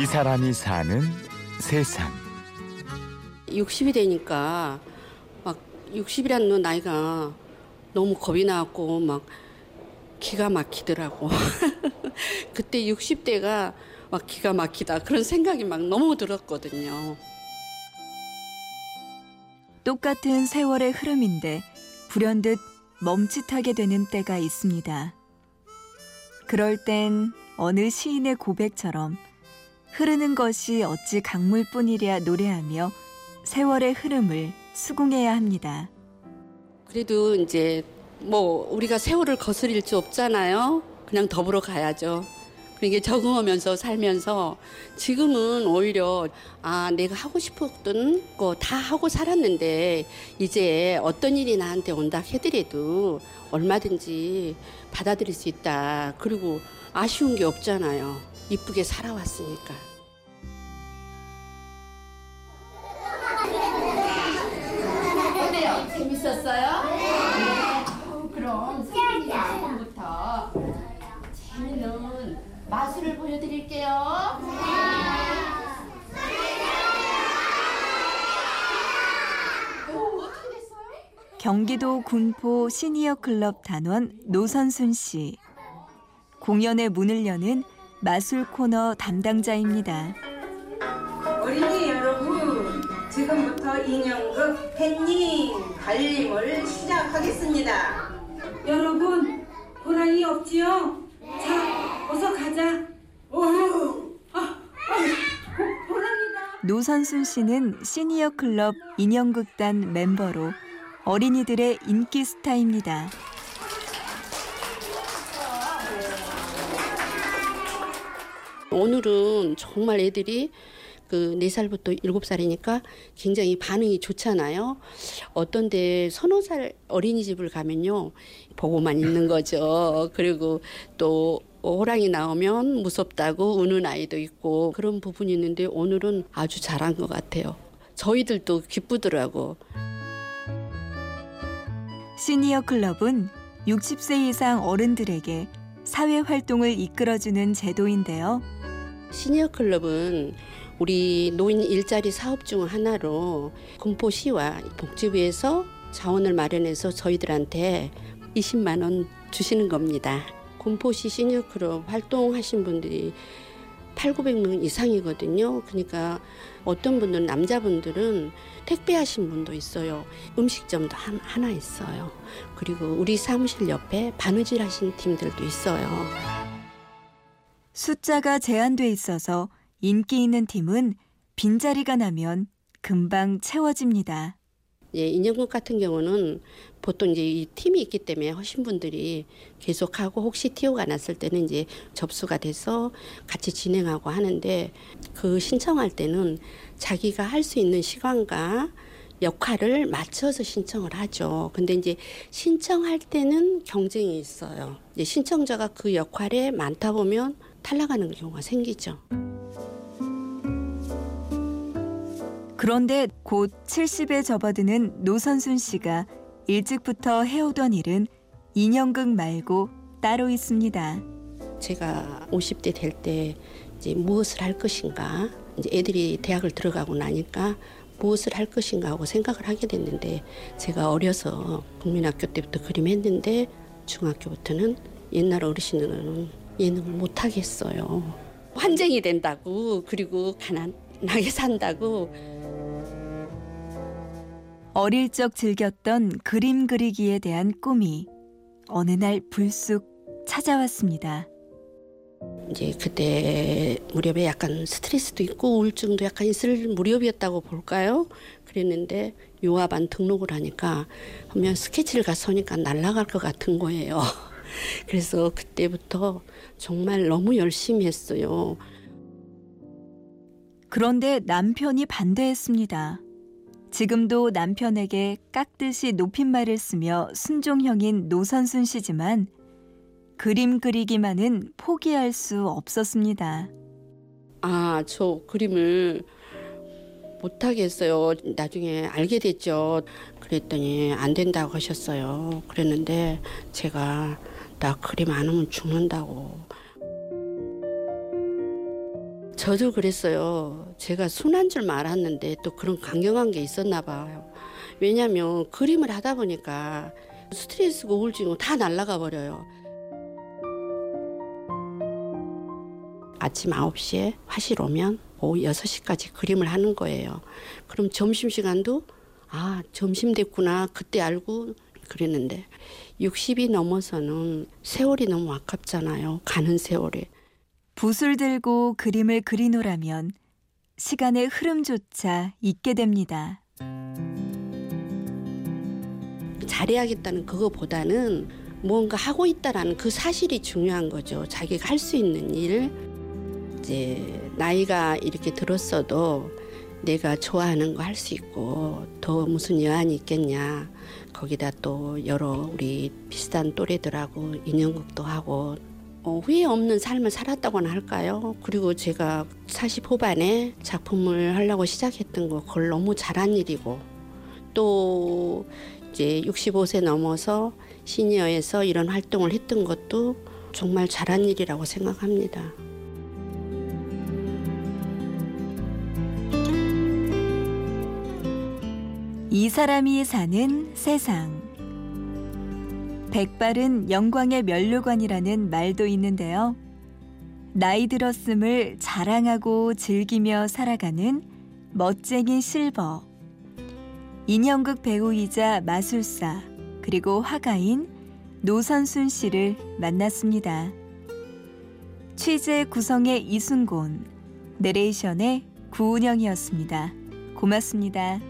이 사람이 사는 세상. 60이 되니까 막 60이라는 나이가 너무 겁이 나고 막 기가 막히더라고. 그때 60대가 막 기가 막히다 그런 생각이 막 너무 들었거든요. 똑같은 세월의 흐름인데 불현듯 멈칫하게 되는 때가 있습니다. 그럴 땐 어느 시인의 고백처럼 흐르는 것이 어찌 강물뿐이랴 노래하며 세월의 흐름을 수긍해야 합니다. 그래도 이제 뭐 우리가 세월을 거스릴 수 없잖아요. 그냥 더불어 가야죠. 그러니까 적응하면서 살면서 지금은 오히려 아 내가 하고 싶었던 거 다 하고 살았는데 이제 어떤 일이 나한테 온다 해더라도 얼마든지 받아들일 수 있다. 그리고 아쉬운 게 없잖아요. 이쁘게 살아왔으니까. 어때요? 재밌었어요? 네. 그럼 지금부터 재밌는 마술을 보여드릴게요. 경기도 군포 시니어 클럽 단원 노선순 씨. 공연의 문을 여는 마술 코너 담당자입니다. 어린이 여러분, 지금부터 인형극 팬님 달림을 시작하겠습니다. 여러분, 호랑이 없지요? 자, 어서 가자. 어휴, 아, 아, 호랑이다. 노선순 씨는 시니어 클럽 인형극단 멤버로 어린이들의 인기 스타입니다. 오늘은 정말 애들이 그 4살부터 7살이니까 굉장히 반응이 좋잖아요. 어떤데 서너 살 어린이집을 가면요. 보고만 있는 거죠. 그리고 또 호랑이 나오면 무섭다고 우는 아이도 있고 그런 부분이 있는데 오늘은 아주 잘한 것 같아요. 저희들도 기쁘더라고. 시니어 클럽은 60세 이상 어른들에게 사회 활동을 이끌어주는 제도인데요. 시니어 클럽은 우리 노인 일자리 사업 중 하나로 군포시와 복지부에서 자원을 마련해서 저희들한테 20만 원 주시는 겁니다. 군포시 시니어 클럽 활동하신 분들이 8, 900명 이상이거든요. 그러니까 어떤 분들은 남자분들은 택배하신 분도 있어요. 음식점도 한, 하나 있어요. 그리고 우리 사무실 옆에 바느질 하신 팀들도 있어요. 숫자가 제한돼 있어서 인기 있는 팀은 빈자리가 나면 금방 채워집니다. 예, 인형극 같은 경우는 보통 이제 이 팀이 있기 때문에 하신 분들이 계속하고 혹시 티오가 났을 때는 이제 접수가 돼서 같이 진행하고 하는데 그 신청할 때는 자기가 할 수 있는 시간과 역할을 맞춰서 신청을 하죠. 근데 이제 신청할 때는 경쟁이 있어요. 이제 신청자가 그 역할에 많다 보면 탈락하는 경우가 생기죠. 그런데 곧 70에 접어드는 노선순 씨가 일찍부터 해오던 일은 인형극 말고 따로 있습니다. 제가 50대 될 때 이제 무엇을 할 것인가 이제 애들이 대학을 들어가고 나니까 무엇을 할 것인가 하고 생각을 하게 됐는데 제가 어려서 국민학교 때부터 그림했는데 중학교부터는 옛날 어르신들은 예능을 못 하겠어요. 환쟁이 된다고 그리고 가난하게 산다고 어릴 적 즐겼던 그림 그리기에 대한 꿈이 어느 날 불쑥 찾아왔습니다. 이제 그때 무렵에 약간 스트레스도 있고 우울증도 약간 있을 무렵이었다고 볼까요? 그랬는데 요아반 등록을 하니까 하면 스케치를 가서 하니까 날아갈 것 같은 거예요. 그래서 그때부터 정말 너무 열심히 했어요. 그런데 남편이 반대했습니다. 지금도 남편에게 깍듯이 높임말을 쓰며 순종형인 노선순 씨지만 그림 그리기만은 포기할 수 없었습니다. 아, 저 그림을 못하겠어요. 나중에 알게 됐죠. 그랬더니 안 된다고 하셨어요. 그랬는데 제가 나안 하면 죽는다고. 저도 그랬어요. 제가 순한 줄 알았는데 또 그런 강경한 게 있었나 봐요. 왜냐하면 그림을 하다 보니까 스트레스고 우울증 다 날아가 버려요. 아침 9시에 화실 오면 오후 6시까지 그림을 하는 거예요. 그럼 점심시간도 아, 점심 됐구나. 그때 알고 그랬는데 60이 넘어서는 세월이 너무 아깝잖아요. 가는 세월이. 붓을 들고 그림을 그리노라면 시간의 흐름조차 잊게 됩니다. 잘해야겠다는 그거보다는 뭔가 하고 있다라는 그 사실이 중요한 거죠. 자기가 할 수 있는 일. 이제 나이가 이렇게 들었어도 내가 좋아하는 거 할 수 있고 더 무슨 여한이 있겠냐. 거기다 또 여러 우리 비슷한 또래들하고 인연극도 하고 어, 후회 없는 삶을 살았다고나 할까요? 그리고 제가 40 후반에 작품을 하려고 시작했던 거 그걸 너무 잘한 일이고 또 이제 65세 넘어서 시니어에서 이런 활동을 했던 것도 정말 잘한 일이라고 생각합니다. 이 사람이 사는 세상. 백발은 영광의 면류관이라는 말도 있는데요. 나이 들었음을 자랑하고 즐기며 살아가는 멋쟁이 실버. 인형극 배우이자 마술사 그리고 화가인 노선순 씨를 만났습니다. 취재 구성의 이순곤, 내레이션의 구운영이었습니다. 고맙습니다.